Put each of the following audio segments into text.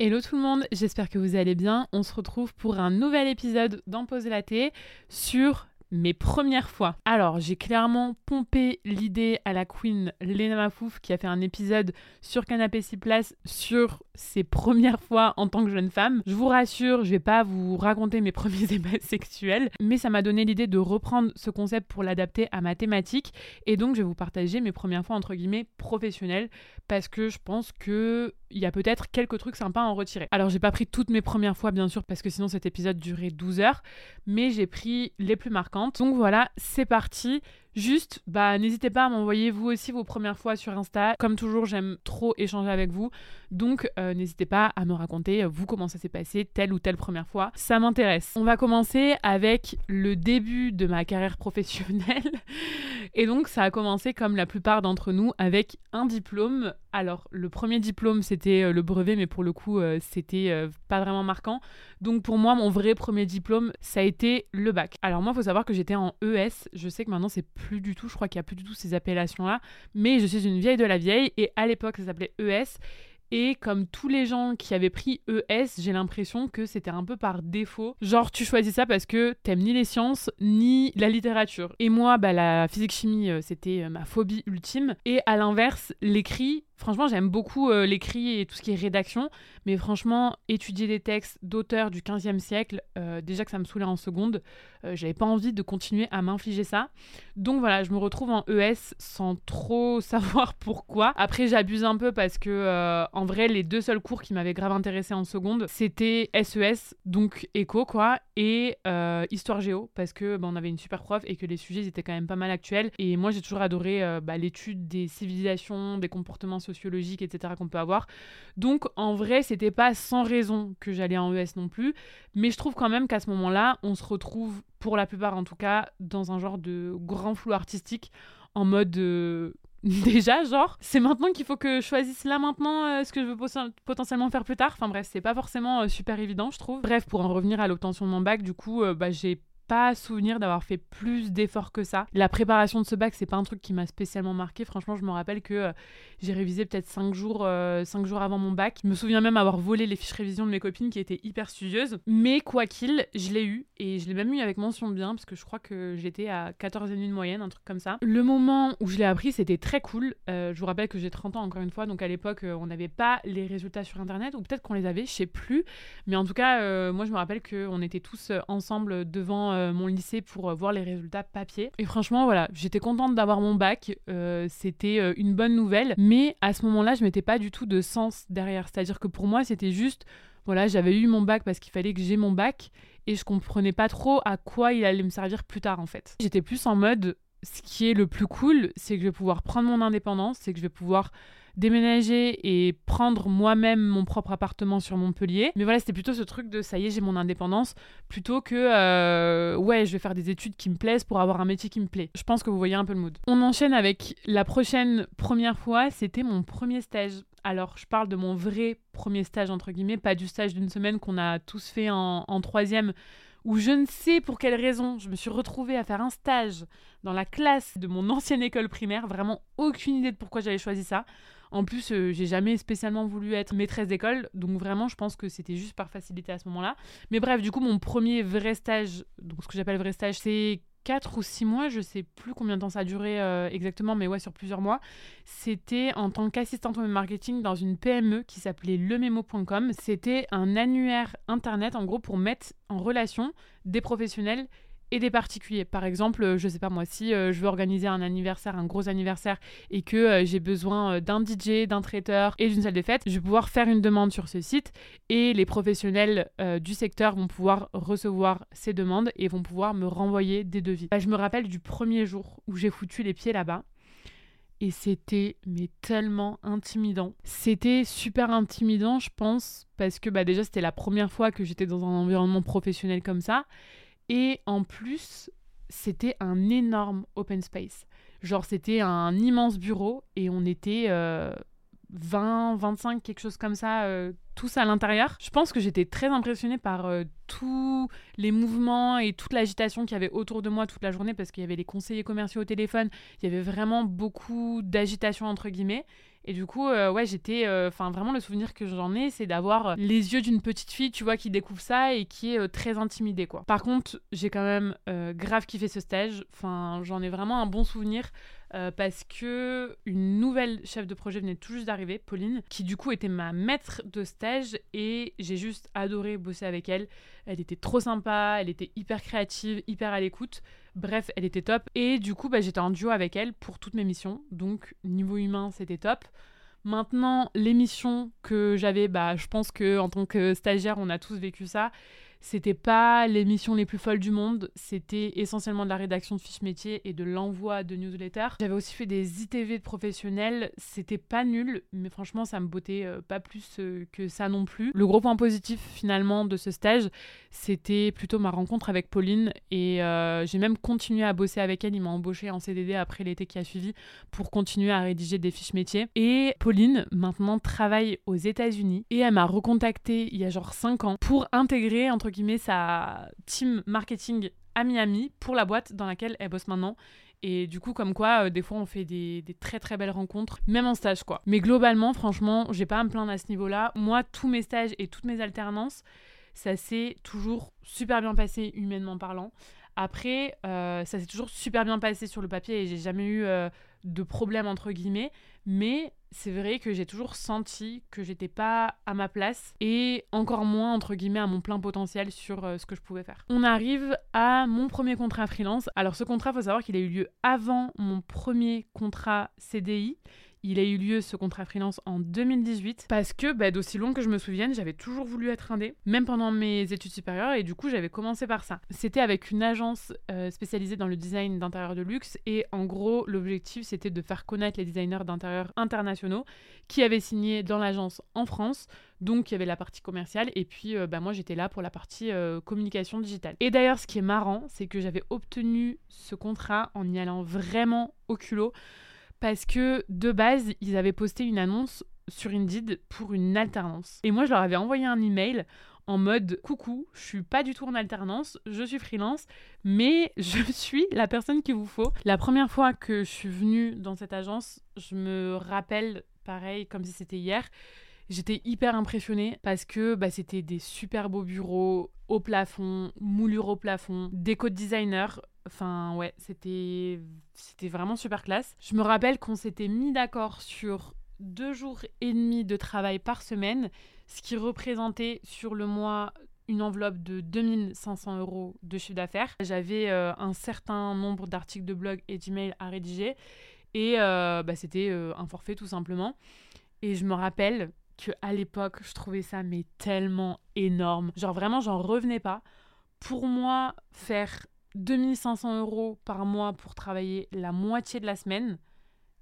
Hello tout le monde, j'espère que vous allez bien. On se retrouve pour un nouvel épisode d'En Poser la thé sur mes premières fois. Alors, j'ai clairement pompé l'idée à la queen Lena Mafouf qui a fait un épisode sur Canapé 6 places sur ses premières fois en tant que jeune femme. Je vous rassure, je vais pas vous raconter mes premiers ébats sexuels, mais ça m'a donné l'idée de reprendre ce concept pour l'adapter à ma thématique et donc je vais vous partager mes premières fois entre guillemets professionnelles parce que je pense que il y a peut-être quelques trucs sympas à en retirer. Alors, j'ai pas pris toutes mes premières fois, bien sûr, parce que sinon cet épisode durait 12 heures, mais j'ai pris les plus marquantes. Donc voilà, c'est parti. Juste, bah, n'hésitez pas à m'envoyer vous aussi vos premières fois sur Insta. Comme toujours, j'aime trop échanger avec vous. Donc, euh, n'hésitez pas à me raconter, vous, comment ça s'est passé, telle ou telle première fois. Ça m'intéresse. On va commencer avec le début de ma carrière professionnelle. Et donc, ça a commencé, comme la plupart d'entre nous, avec un diplôme. Alors, le premier diplôme, c'était euh, le brevet, mais pour le coup, euh, c'était pas vraiment marquant. Donc, pour moi, mon vrai premier diplôme, ça a été le bac. Alors, moi, il faut savoir que j'étais en ES. Je sais que maintenant, c'est plus plus du tout, je crois qu'il n'y a plus du tout ces appellations-là, mais je suis une vieille de la vieille, et à l'époque ça s'appelait ES, et comme tous les gens qui avaient pris ES, j'ai l'impression que c'était un peu par défaut. Genre, tu choisis ça parce que t'aimes ni les sciences, ni la littérature. Et moi, bah, la physique-chimie, euh, c'était euh, ma phobie ultime. Et à l'inverse, l'écrit, Franchement, j'aime beaucoup euh, l'écrit et tout ce qui est rédaction, mais franchement, étudier des textes d'auteurs du 15e siècle, déjà que ça me saoulait en seconde, j'avais pas envie de continuer à m'infliger ça. Donc voilà, je me retrouve en ES sans trop savoir pourquoi. Après, j'abuse un peu parce que en vrai, les deux seuls cours qui m'avaient grave intéressé en seconde, c'était SES, donc éco quoi, et histoire géo, parce que bah, avait une super prof et que les sujets étaient quand même pas mal actuels. Et moi, j'ai toujours adoré bah, l'étude des civilisations, des comportements sociologiques, etc. qu'on peut avoir. Donc en vrai, c'était pas sans raison que j'allais en ES non plus, mais je trouve quand même qu'à ce moment-là, on se retrouve, pour la plupart en tout cas, dans un genre de grand flou artistique, en mode... Euh, déjà, genre, c'est maintenant qu'il faut que je choisisse là maintenant euh, ce que je veux potentiellement faire plus tard. Enfin bref, c'est pas forcément euh, super évident, je trouve. Bref, pour en revenir à l'obtention de mon bac, du coup, bah, j'ai pas souvenir d'avoir fait plus d'efforts que ça. La préparation de ce bac, c'est pas un truc qui m'a spécialement marqué. Franchement, je me rappelle que euh, j'ai révisé peut-être 5 jours, euh, jours avant mon bac. Je me souviens même avoir volé les fiches révision de mes copines qui étaient hyper studieuses. Mais quoi qu'il, je l'ai eu et je l'ai même eu avec mention bien parce que je crois que j'étais à 14 de moyenne, un truc comme ça. Le moment où je l'ai appris, c'était très cool. Euh, je vous rappelle que j'ai 30 ans encore une fois, donc à l'époque, on n'avait pas les résultats sur internet ou peut-être qu'on les avait, je sais plus. Mais en tout cas, moi je me rappelle qu'on était tous ensemble devant euh, mon lycée pour euh, voir les résultats papier. Et franchement, voilà, j'étais contente d'avoir mon bac. Euh, c'était une bonne nouvelle. Mais à ce moment-là, je mettais pas du tout de sens derrière. C'est-à-dire que pour moi, c'était juste, voilà, j'avais eu mon bac parce qu'il fallait que j'ai mon bac. Et je comprenais pas trop à quoi il allait me servir plus tard, en fait. J'étais plus en mode, ce qui est le plus cool, c'est que je vais pouvoir prendre mon indépendance, c'est que je vais pouvoir déménager et prendre moi-même mon propre appartement sur Montpellier. Mais voilà, c'était plutôt ce truc de ça y est, j'ai mon indépendance, plutôt que euh, ouais, je vais faire des études qui me plaisent pour avoir un métier qui me plaît. Je pense que vous voyez un peu le mood. On enchaîne avec la prochaine première fois, c'était mon premier stage. Alors, je parle de mon vrai premier stage, entre guillemets, pas du stage d'une semaine qu'on a tous fait en, en troisième où je ne sais pour quelle raison, je me suis retrouvée à faire un stage dans la classe de mon ancienne école primaire. Vraiment aucune idée de pourquoi j'avais choisi ça. En plus, euh, j'ai jamais spécialement voulu être maîtresse d'école, donc vraiment, je pense que c'était juste par facilité à ce moment-là. Mais bref, du coup, mon premier vrai stage, donc ce que j'appelle vrai stage, c'est 4 ou 6 mois, je sais plus combien de temps ça a duré euh, exactement, mais ouais, sur plusieurs mois. C'était en tant qu'assistante web marketing dans une PME qui s'appelait lememo.com. C'était un annuaire internet, en gros, pour mettre en relation des professionnels et des particuliers. Par exemple, euh, je sais pas moi, si euh, je veux organiser un anniversaire, un gros anniversaire, et que euh, j'ai besoin d'un DJ, d'un traiteur et d'une salle de fête, je vais pouvoir faire une demande sur ce site et les professionnels du secteur vont pouvoir recevoir ces demandes et vont pouvoir me renvoyer des devis. je me rappelle du premier jour où j'ai foutu les pieds là-bas. Et c'était mais tellement intimidant. C'était super intimidant, je pense, parce que bah, déjà c'était la première fois que j'étais dans un environnement professionnel comme ça. Et en plus, c'était un énorme open space. Genre, c'était un immense bureau et on était 20, euh, 25, quelque chose comme ça, euh, tous à l'intérieur. Je pense que j'étais très impressionnée par euh, tous les mouvements et toute l'agitation qu'il y avait autour de moi toute la journée parce qu'il y avait les conseillers commerciaux au téléphone. Il y avait vraiment beaucoup d'agitation, entre guillemets. Et du coup, euh, ouais, j'étais. euh, Enfin, vraiment, le souvenir que j'en ai, c'est d'avoir les yeux d'une petite fille, tu vois, qui découvre ça et qui est euh, très intimidée, quoi. Par contre, j'ai quand même euh, grave kiffé ce stage. Enfin, j'en ai vraiment un bon souvenir. euh, parce que une nouvelle chef de projet venait tout juste d'arriver, Pauline, qui du coup était ma maître de stage et j'ai juste adoré bosser avec elle. Elle était trop sympa, elle était hyper créative, hyper à l'écoute. Bref, elle était top. Et du coup, bah, j'étais en duo avec elle pour toutes mes missions. Donc, niveau humain, c'était top. Maintenant, les missions que j'avais, bah, je pense que en tant que stagiaire, on a tous vécu ça. C'était pas les missions les plus folles du monde, c'était essentiellement de la rédaction de fiches métiers et de l'envoi de newsletters. J'avais aussi fait des ITV de professionnels, c'était pas nul, mais franchement ça me bottait euh, pas plus euh, que ça non plus. Le gros point positif finalement de ce stage, c'était plutôt ma rencontre avec Pauline et euh, j'ai même continué à bosser avec elle, il m'a embauché en CDD après l'été qui a suivi pour continuer à rédiger des fiches métiers. Et Pauline maintenant travaille aux États-Unis et elle m'a recontacté il y a genre 5 ans pour intégrer entre sa team marketing à Miami pour la boîte dans laquelle elle bosse maintenant. Et du coup, comme quoi, euh, des fois, on fait des, des très très belles rencontres, même en stage, quoi. Mais globalement, franchement, j'ai pas à me plaindre à ce niveau-là. Moi, tous mes stages et toutes mes alternances, ça s'est toujours super bien passé, humainement parlant. Après, euh, ça s'est toujours super bien passé sur le papier et j'ai jamais eu euh, de problème, entre guillemets. Mais c'est vrai que j'ai toujours senti que j'étais pas à ma place et encore moins entre guillemets à mon plein potentiel sur euh, ce que je pouvais faire. On arrive à mon premier contrat freelance. Alors ce contrat, faut savoir qu'il a eu lieu avant mon premier contrat CDI. Il a eu lieu ce contrat freelance en 2018 parce que bah, d'aussi long que je me souvienne, j'avais toujours voulu être indé, même pendant mes études supérieures et du coup j'avais commencé par ça. C'était avec une agence euh, spécialisée dans le design d'intérieur de luxe et en gros l'objectif c'était de faire connaître les designers d'intérieur internationaux qui avaient signé dans l'agence en France. Donc il y avait la partie commerciale et puis euh, bah, moi j'étais là pour la partie euh, communication digitale. Et d'ailleurs ce qui est marrant c'est que j'avais obtenu ce contrat en y allant vraiment au culot parce que de base, ils avaient posté une annonce sur Indeed pour une alternance. Et moi, je leur avais envoyé un email en mode coucou, je suis pas du tout en alternance, je suis freelance, mais je suis la personne qu'il vous faut. La première fois que je suis venue dans cette agence, je me rappelle pareil comme si c'était hier. J'étais hyper impressionnée parce que bah, c'était des super beaux bureaux au plafond, moulure au plafond, déco de designer. Enfin ouais, c'était vraiment super classe. Je me rappelle qu'on s'était mis d'accord sur deux jours et demi de travail par semaine, ce qui représentait sur le mois une enveloppe de 2500 euros de chiffre d'affaires. J'avais euh, un certain nombre d'articles de blog et d'emails à rédiger et euh, bah, c'était euh, un forfait tout simplement. Et je me rappelle que à l'époque, je trouvais ça mais tellement énorme. Genre vraiment, j'en revenais pas. Pour moi, faire 2500 euros par mois pour travailler la moitié de la semaine,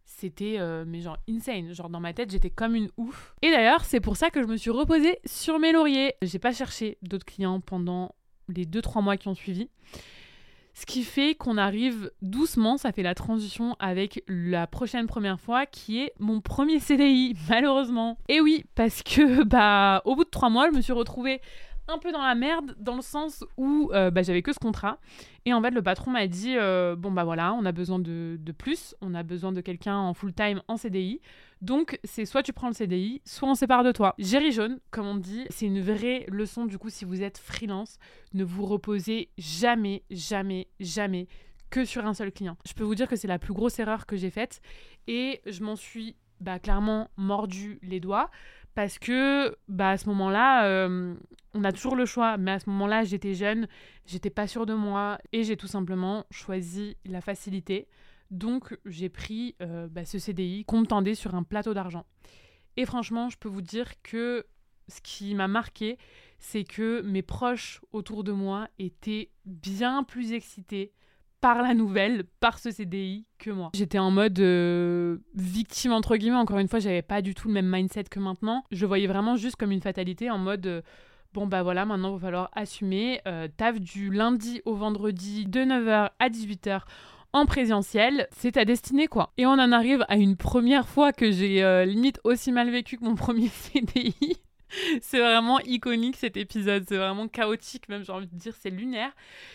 c'était euh, mais genre insane. Genre dans ma tête, j'étais comme une ouf. Et d'ailleurs, c'est pour ça que je me suis reposée sur mes lauriers. J'ai pas cherché d'autres clients pendant les 2-3 mois qui ont suivi. Ce qui fait qu'on arrive doucement, ça fait la transition avec la prochaine première fois qui est mon premier CDI, malheureusement. Et oui, parce que bah au bout de trois mois, je me suis retrouvée un peu dans la merde dans le sens où euh, bah, j'avais que ce contrat. Et en fait le patron m'a dit euh, bon bah voilà on a besoin de, de plus. On a besoin de quelqu'un en full time en CDI donc c'est soit tu prends le CDI soit on sépare de toi. Géry jaune comme on dit c'est une vraie leçon du coup si vous êtes freelance ne vous reposez jamais jamais jamais que sur un seul client. Je peux vous dire que c'est la plus grosse erreur que j'ai faite. Et je m'en suis bah, clairement mordu les doigts parce que bah, à ce moment-là, euh, on a toujours le choix, mais à ce moment-là, j'étais jeune, j'étais pas sûre de moi et j'ai tout simplement choisi la facilité. Donc j'ai pris euh, bah, ce CDI qu'on me tendait sur un plateau d'argent. Et franchement, je peux vous dire que ce qui m'a marqué, c'est que mes proches autour de moi étaient bien plus excités par la nouvelle, par ce CDI que moi. J'étais en mode euh, victime entre guillemets, encore une fois, j'avais pas du tout le même mindset que maintenant. Je voyais vraiment juste comme une fatalité en mode euh, bon bah voilà, maintenant il va falloir assumer euh, taf du lundi au vendredi de 9h à 18h en présentiel, c'est ta destinée quoi. Et on en arrive à une première fois que j'ai limite aussi mal vécu que mon premier CDI. c'est vraiment iconique cet épisode, c'est vraiment chaotique même, j'ai envie de dire, c'est lunaire.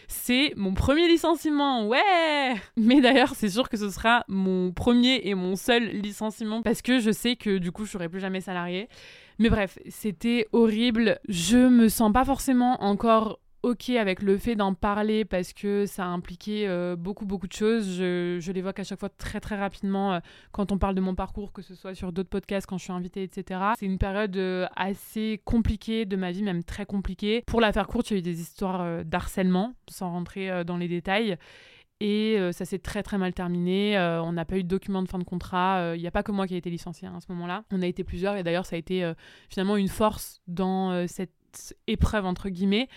C'est mon premier licenciement, ouais Mais d'ailleurs, c'est sûr que ce sera mon premier et mon seul licenciement parce que je sais que du coup, je serai plus jamais salarié. Mais bref, c'était horrible. Je me sens pas forcément encore ok avec le fait d'en parler parce que ça a impliqué euh, beaucoup beaucoup de choses. Je, je l'évoque à chaque fois très très rapidement euh, quand on parle de mon parcours, que ce soit sur d'autres podcasts, quand je suis invitée, etc. C'est une période euh, assez compliquée de ma vie, même très compliquée. Pour la faire courte, il y a eu des histoires d'harcèlement, sans rentrer dans les détails. Et ça s'est très très mal terminé. on n'a pas eu de document de fin de contrat. Il n'y a pas que moi qui ai été licenciée hein, à ce moment-là. On a été plusieurs et d'ailleurs ça a été finalement une force dans cette épreuve entre guillemets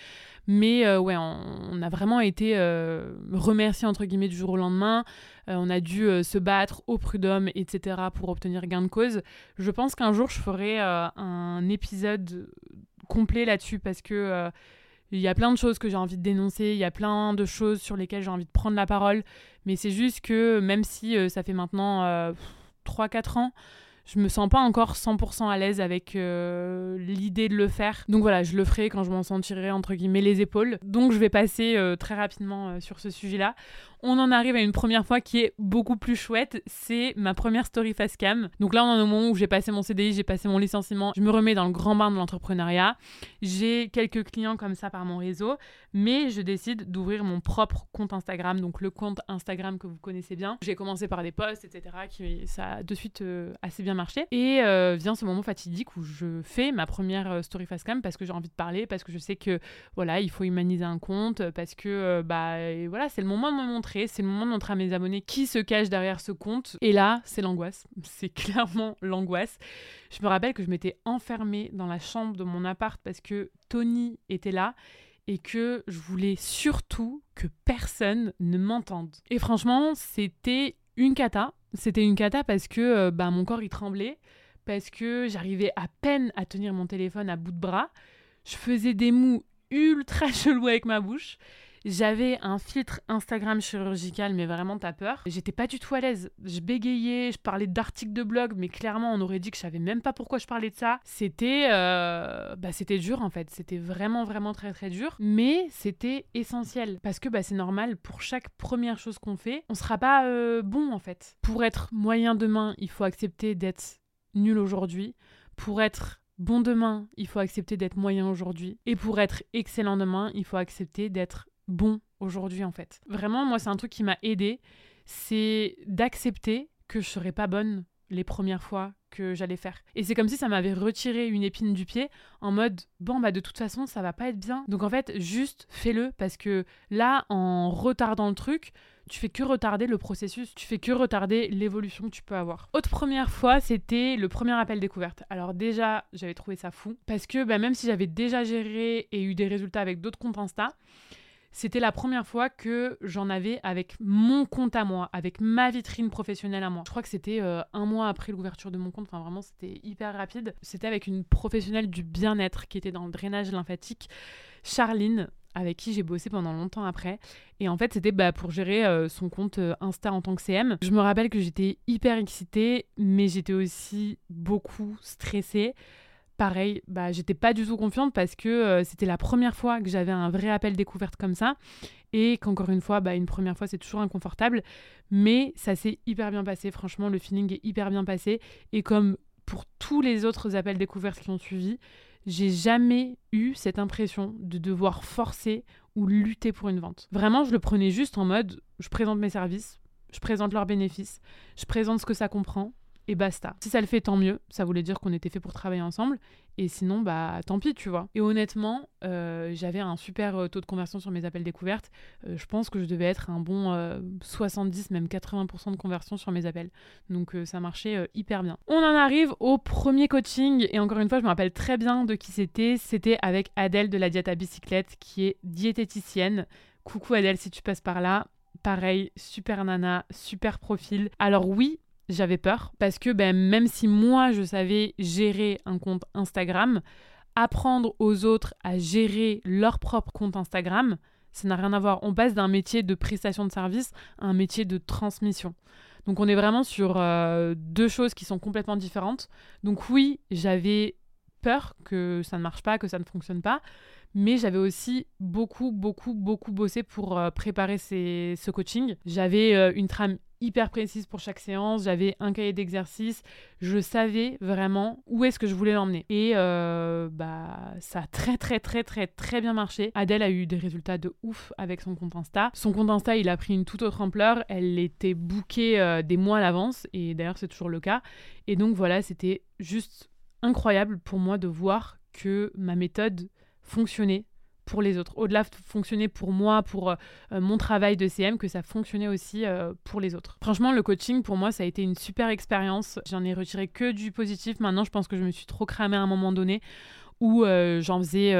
mais euh, ouais, on, a vraiment été euh, remerciés entre guillemets du jour au lendemain. Euh, on a dû se battre au prud'homme, etc. pour obtenir gain de cause. Je pense qu'un jour je ferai un épisode complet là-dessus parce que il y a plein de choses que j'ai envie de dénoncer, il y a plein de choses sur lesquelles j'ai envie de prendre la parole, mais c'est juste que même si ça fait maintenant 3-4 ans, je me sens pas encore 100% à l'aise avec euh, l'idée de le faire. Donc voilà, je le ferai quand je m'en sentirai entre guillemets les épaules. Donc je vais passer euh, très rapidement euh, sur ce sujet-là on en arrive à une première fois qui est beaucoup plus chouette. C'est ma première story face cam. Donc là, on est au moment où j'ai passé mon CDI, j'ai passé mon licenciement. Je me remets dans le grand bain de l'entrepreneuriat. J'ai quelques clients comme ça par mon réseau, mais je décide d'ouvrir mon propre compte Instagram, donc le compte Instagram que vous connaissez bien. J'ai commencé par des posts, etc., qui ça a de suite euh, assez bien marché. Et euh, vient ce moment fatidique où je fais ma première euh, story face cam parce que j'ai envie de parler, parce que je sais que voilà, il faut humaniser un compte, parce que bah voilà, c'est le moment de me montrer c'est le moment de montrer à mes abonnés qui se cache derrière ce compte. Et là, c'est l'angoisse. C'est clairement l'angoisse. Je me rappelle que je m'étais enfermée dans la chambre de mon appart parce que Tony était là et que je voulais surtout que personne ne m'entende. Et franchement, c'était une cata. C'était une cata parce que euh, bah, mon corps il tremblait, parce que j'arrivais à peine à tenir mon téléphone à bout de bras. Je faisais des mous ultra chelous avec ma bouche. J'avais un filtre Instagram chirurgical, mais vraiment, t'as peur. J'étais pas du tout à l'aise. Je bégayais, je parlais d'articles de blog, mais clairement, on aurait dit que je savais même pas pourquoi je parlais de ça. C'était euh, bah, c'était dur en fait. C'était vraiment, vraiment très, très dur. Mais c'était essentiel. Parce que bah, c'est normal, pour chaque première chose qu'on fait, on sera pas euh, bon en fait. Pour être moyen demain, il faut accepter d'être nul aujourd'hui. Pour être bon demain, il faut accepter d'être moyen aujourd'hui. Et pour être excellent demain, il faut accepter d'être bon aujourd'hui en fait. Vraiment, moi, c'est un truc qui m'a aidé, c'est d'accepter que je serais pas bonne les premières fois que j'allais faire. Et c'est comme si ça m'avait retiré une épine du pied en mode bon bah de toute façon ça va pas être bien. Donc en fait juste fais-le parce que là en retardant le truc, tu fais que retarder le processus, tu fais que retarder l'évolution que tu peux avoir. Autre première fois, c'était le premier appel découverte. Alors déjà, j'avais trouvé ça fou parce que bah, même si j'avais déjà géré et eu des résultats avec d'autres comptes Insta, c'était la première fois que j'en avais avec mon compte à moi, avec ma vitrine professionnelle à moi. Je crois que c'était euh, un mois après l'ouverture de mon compte, enfin vraiment c'était hyper rapide. C'était avec une professionnelle du bien-être qui était dans le drainage lymphatique, Charline, avec qui j'ai bossé pendant longtemps après. Et en fait, c'était bah, pour gérer euh, son compte euh, Insta en tant que CM. Je me rappelle que j'étais hyper excitée, mais j'étais aussi beaucoup stressée pareil, bah, j'étais pas du tout confiante parce que euh, c'était la première fois que j'avais un vrai appel découverte comme ça. Et qu'encore une fois, bah, une première fois, c'est toujours inconfortable. Mais ça s'est hyper bien passé. Franchement, le feeling est hyper bien passé. Et comme pour tous les autres appels découvertes qui ont suivi, j'ai jamais eu cette impression de devoir forcer ou lutter pour une vente. Vraiment, je le prenais juste en mode je présente mes services, je présente leurs bénéfices, je présente ce que ça comprend, et basta. Si ça le fait, tant mieux. Ça voulait dire qu'on était fait pour travailler ensemble. Et sinon, bah tant pis, tu vois. Et honnêtement, euh, j'avais un super euh, taux de conversion sur mes appels découvertes. Euh, je pense que je devais être un bon 70, même 80% de conversion sur mes appels. Donc ça marchait hyper bien. On en arrive au premier coaching. Et encore une fois, je me rappelle très bien de qui c'était. C'était avec Adèle de la diète à bicyclette, qui est diététicienne. Coucou Adèle, si tu passes par là. Pareil, super nana, super profil. Alors oui, j'avais peur parce que ben, même si moi je savais gérer un compte Instagram, apprendre aux autres à gérer leur propre compte Instagram, ça n'a rien à voir. On passe d'un métier de prestation de service à un métier de transmission. Donc on est vraiment sur euh, deux choses qui sont complètement différentes. Donc oui, j'avais peur que ça ne marche pas, que ça ne fonctionne pas. Mais j'avais aussi beaucoup, beaucoup, beaucoup bossé pour euh, préparer ce coaching. J'avais euh, une trame hyper précise pour chaque séance, j'avais un cahier d'exercice, je savais vraiment où est-ce que je voulais l'emmener. Et euh, bah ça a très très très très très bien marché. Adèle a eu des résultats de ouf avec son compte Insta. Son compte Insta, il a pris une toute autre ampleur, elle était bookée des mois à l'avance et d'ailleurs c'est toujours le cas. Et donc voilà, c'était juste incroyable pour moi de voir que ma méthode fonctionnait pour les autres. Au-delà de fonctionner pour moi, pour euh, mon travail de CM, que ça fonctionnait aussi euh, pour les autres. Franchement, le coaching, pour moi, ça a été une super expérience. J'en ai retiré que du positif. Maintenant, je pense que je me suis trop cramée à un moment donné où euh, j'en faisais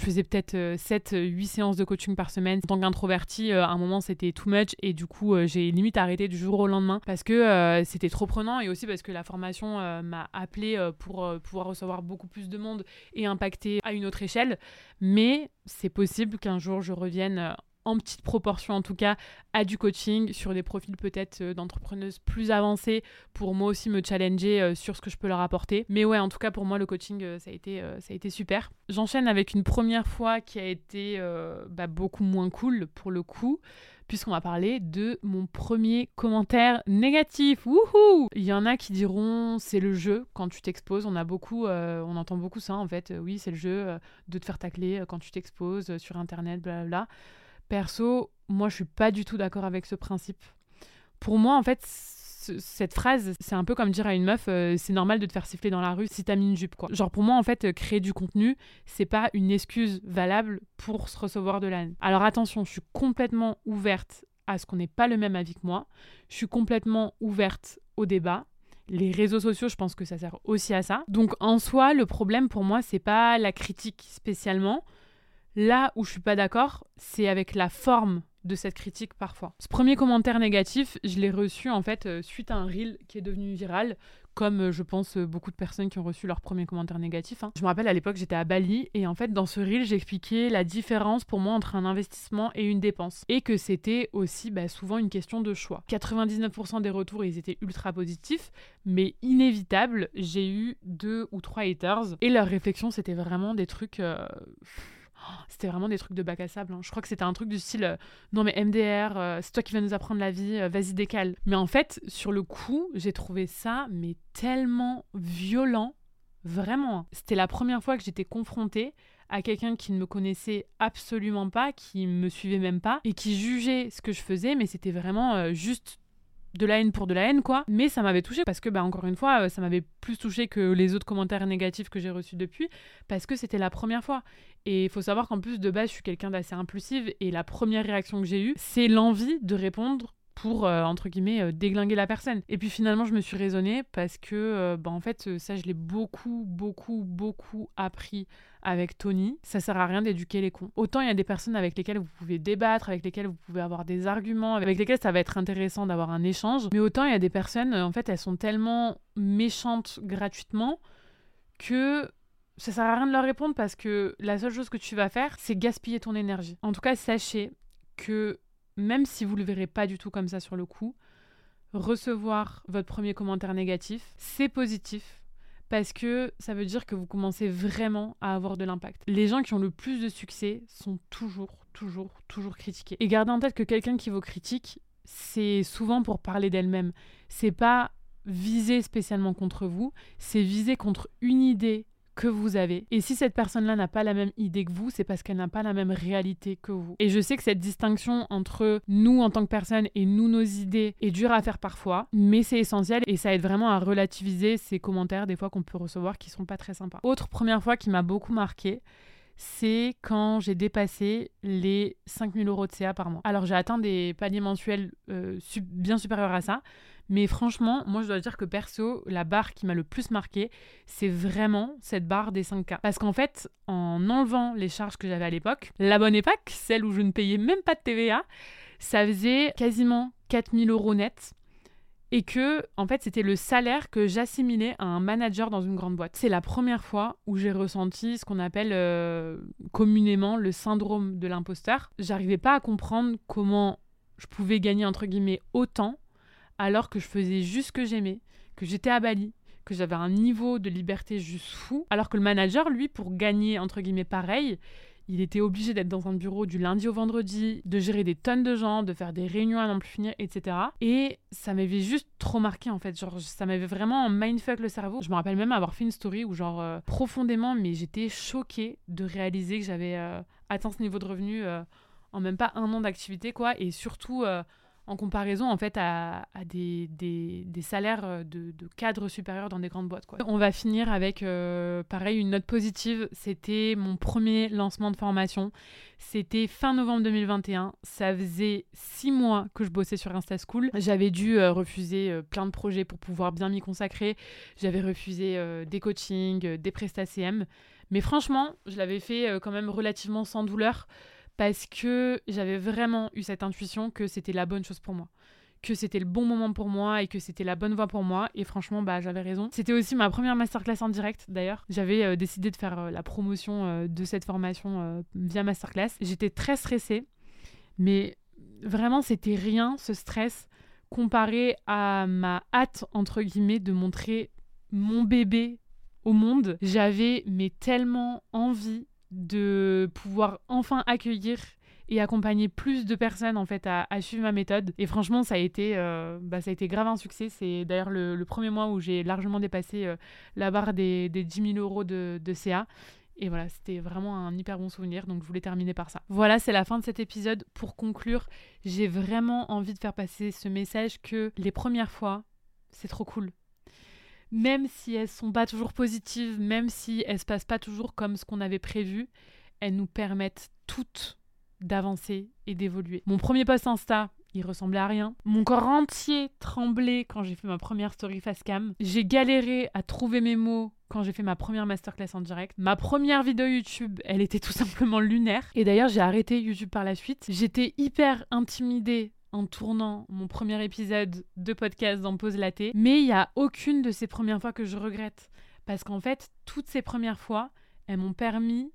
je faisais peut-être 7, euh, 8 séances de coaching par semaine. En tant qu'introvertie, euh, à un moment, c'était too much et du coup, euh, j'ai limite arrêté du jour au lendemain parce que c'était trop prenant et aussi parce que la formation m'a appelé pour pouvoir recevoir beaucoup plus de monde et impacter à une autre échelle. Mais c'est possible qu'un jour, je revienne en petite proportion en tout cas, à du coaching sur des profils peut-être euh, d'entrepreneuses plus avancées pour moi aussi me challenger euh, sur ce que je peux leur apporter. Mais ouais, en tout cas pour moi le coaching euh, ça, a été, ça a été super. J'enchaîne avec une première fois qui a été bah, beaucoup moins cool pour le coup puisqu'on va parler de mon premier commentaire négatif. Wouhou Il y en a qui diront c'est le jeu quand tu t'exposes. On a beaucoup, on entend beaucoup ça en fait. Oui, c'est le jeu de te faire tacler quand tu t'exposes sur internet, blablabla. Perso, moi, je suis pas du tout d'accord avec ce principe. Pour moi, en fait, cette phrase, c'est un peu comme dire à une meuf, euh, c'est normal de te faire siffler dans la rue si t'as mis une jupe, quoi. Genre, pour moi, en fait, créer du contenu, c'est pas une excuse valable pour se recevoir de haine. Alors, attention, je suis complètement ouverte à ce qu'on n'ait pas le même avis que moi. Je suis complètement ouverte au débat. Les réseaux sociaux, je pense que ça sert aussi à ça. Donc, en soi, le problème pour moi, c'est pas la critique spécialement. Là où je suis pas d'accord, c'est avec la forme de cette critique parfois. Ce premier commentaire négatif, je l'ai reçu en fait euh, suite à un reel qui est devenu viral, comme euh, je pense euh, beaucoup de personnes qui ont reçu leur premier commentaire négatif. Hein. Je me rappelle à l'époque j'étais à Bali et en fait dans ce reel j'expliquais la différence pour moi entre un investissement et une dépense et que c'était aussi bah, souvent une question de choix. 99% des retours ils étaient ultra positifs mais inévitable j'ai eu deux ou trois haters et leur réflexion c'était vraiment des trucs c'était vraiment des trucs de bac à sable. Hein. Je crois que c'était un truc du style euh, non mais MDR, euh, c'est toi qui vas nous apprendre la vie, euh, vas-y décale. Mais en fait, sur le coup, j'ai trouvé ça mais tellement violent, vraiment. C'était la première fois que j'étais confrontée à quelqu'un qui ne me connaissait absolument pas, qui me suivait même pas et qui jugeait ce que je faisais, mais c'était vraiment juste de la haine pour de la haine, quoi. Mais ça m'avait touché parce que, bah, encore une fois, euh, ça m'avait plus touché que les autres commentaires négatifs que j'ai reçus depuis parce que c'était la première fois. Et il faut savoir qu'en plus, de base, je suis quelqu'un d'assez impulsive et la première réaction que j'ai eue, c'est l'envie de répondre pour, euh, entre guillemets, euh, déglinguer la personne. Et puis finalement, je me suis raisonnée parce que, bah, en fait, ça, je l'ai beaucoup, beaucoup, beaucoup appris avec Tony, ça sert à rien d'éduquer les cons. Autant il y a des personnes avec lesquelles vous pouvez débattre, avec lesquelles vous pouvez avoir des arguments, avec lesquelles ça va être intéressant d'avoir un échange, mais autant il y a des personnes, en fait, elles sont tellement méchantes gratuitement que ça sert à rien de leur répondre parce que la seule chose que tu vas faire, c'est gaspiller ton énergie. En tout cas, sachez que même si vous le verrez pas du tout comme ça sur le coup, recevoir votre premier commentaire négatif, c'est positif parce que ça veut dire que vous commencez vraiment à avoir de l'impact. Les gens qui ont le plus de succès sont toujours, toujours, toujours critiqués. Et gardez en tête que quelqu'un qui vous critique, c'est souvent pour parler d'elle-même. C'est pas visé spécialement contre vous, c'est visé contre une idée que vous avez. Et si cette personne-là n'a pas la même idée que vous, c'est parce qu'elle n'a pas la même réalité que vous. Et je sais que cette distinction entre nous en tant que personne et nous, nos idées, est dure à faire parfois, mais c'est essentiel et ça aide vraiment à relativiser ces commentaires des fois qu'on peut recevoir qui sont pas très sympas. Autre première fois qui m'a beaucoup marqué, c'est quand j'ai dépassé les 5000 euros de CA par mois. Alors j'ai atteint des paliers mensuels euh, bien supérieurs à ça, mais franchement, moi je dois dire que perso, la barre qui m'a le plus marqué, c'est vraiment cette barre des 5K. Parce qu'en fait, en enlevant les charges que j'avais à l'époque, la bonne époque, celle où je ne payais même pas de TVA, ça faisait quasiment 4000 euros net et que en fait c'était le salaire que j'assimilais à un manager dans une grande boîte. C'est la première fois où j'ai ressenti ce qu'on appelle euh, communément le syndrome de l'imposteur. J'arrivais pas à comprendre comment je pouvais gagner entre guillemets autant alors que je faisais juste ce que j'aimais, que j'étais à Bali, que j'avais un niveau de liberté juste fou. Alors que le manager, lui, pour gagner, entre guillemets, pareil, il était obligé d'être dans un bureau du lundi au vendredi, de gérer des tonnes de gens, de faire des réunions à n'en plus finir, etc. Et ça m'avait juste trop marqué en fait. Genre, ça m'avait vraiment mindfuck le cerveau. Je me rappelle même avoir fait une story où, genre, euh, profondément, mais j'étais choquée de réaliser que j'avais euh, atteint ce niveau de revenu euh, en même pas un an d'activité, quoi. Et surtout en comparaison en fait à, des, salaires euh, de, cadres supérieurs dans des grandes boîtes. Quoi. On va finir avec euh, pareil une note positive. C'était mon premier lancement de formation. C'était fin novembre 2021. Ça faisait six mois que je bossais sur Insta School. J'avais dû euh, refuser plein de projets pour pouvoir bien m'y consacrer. J'avais refusé des coachings, des prestats CM. Mais franchement, je l'avais fait quand même relativement sans douleur parce que j'avais vraiment eu cette intuition que c'était la bonne chose pour moi que c'était le bon moment pour moi et que c'était la bonne voie pour moi. Et franchement, bah, j'avais raison. C'était aussi ma première masterclass en direct, d'ailleurs. J'avais euh, décidé de faire euh, la promotion euh, de cette formation via masterclass. J'étais très stressée, mais vraiment, c'était rien, ce stress, comparé à ma hâte, entre guillemets, de montrer mon bébé au monde. J'avais, mais tellement envie de pouvoir enfin accueillir et accompagner plus de personnes en fait à, suivre ma méthode. Et franchement, ça a été, euh, bah, ça a été grave un succès. C'est d'ailleurs le, premier mois où j'ai largement dépassé euh, la barre des, des 10 000 euros de, de CA. Et voilà, c'était vraiment un hyper bon souvenir, donc je voulais terminer par ça. Voilà, c'est la fin de cet épisode. Pour conclure, j'ai vraiment envie de faire passer ce message que les premières fois, c'est trop cool même si elles sont pas toujours positives, même si elles se passent pas toujours comme ce qu'on avait prévu, elles nous permettent toutes d'avancer et d'évoluer. Mon premier post Insta, il ressemblait à rien. Mon corps entier tremblait quand j'ai fait ma première story face cam. J'ai galéré à trouver mes mots quand j'ai fait ma première masterclass en direct. Ma première vidéo YouTube, elle était tout simplement lunaire. Et d'ailleurs, j'ai arrêté YouTube par la suite. J'étais hyper intimidée en tournant mon premier épisode de podcast dans Pause Laté, mais il n'y a aucune de ces premières fois que je regrette. Parce qu'en fait, toutes ces premières fois, elles m'ont permis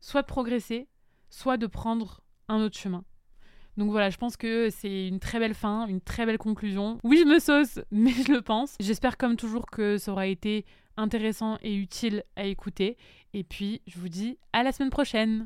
soit de progresser, soit de prendre un autre chemin. Donc voilà, je pense que c'est une très belle fin, une très belle conclusion. Oui, je me sauce, mais je le pense. J'espère comme toujours que ça aura été intéressant et utile à écouter. Et puis, je vous dis à la semaine prochaine.